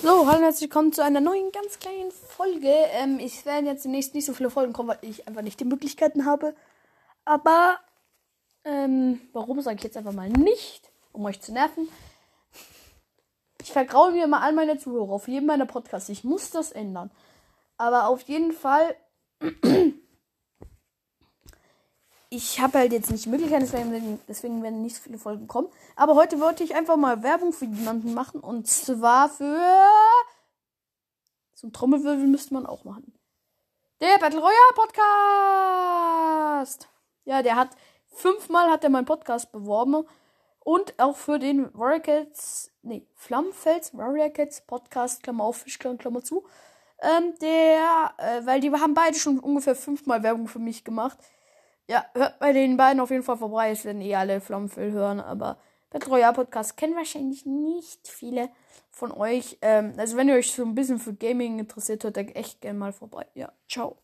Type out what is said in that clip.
So, hallo und herzlich willkommen zu einer neuen, ganz kleinen Folge. Ähm, ich werde jetzt demnächst nicht so viele Folgen kommen, weil ich einfach nicht die Möglichkeiten habe. Aber, ähm, warum sage ich jetzt einfach mal nicht, um euch zu nerven. Ich vergraue mir mal all meine Zuhörer auf jedem meiner Podcasts. Ich muss das ändern. Aber auf jeden Fall, ich habe halt jetzt nicht die Möglichkeit, deswegen, deswegen werden nicht so viele Folgen kommen. Aber heute wollte ich einfach mal Werbung für jemanden machen. Und zwar für. Zum Trommelwirbel müsste man auch machen. Der Battle Royale Podcast! Ja, der hat. Fünfmal hat er meinen Podcast beworben. Und auch für den Warrior Cats. Nee, Flammenfels Warrior Cats Podcast, Klammer auf, Fischklammer, Klammer zu. Ähm, der. Äh, weil die haben beide schon ungefähr fünfmal Werbung für mich gemacht. Ja, hört bei den beiden auf jeden Fall vorbei. Es werden eh alle Flammenfell hören, aber Battle Royale Podcast kennen wahrscheinlich nicht viele von euch. Ähm, also wenn ihr euch so ein bisschen für Gaming interessiert, hört echt gerne mal vorbei. Ja, ciao.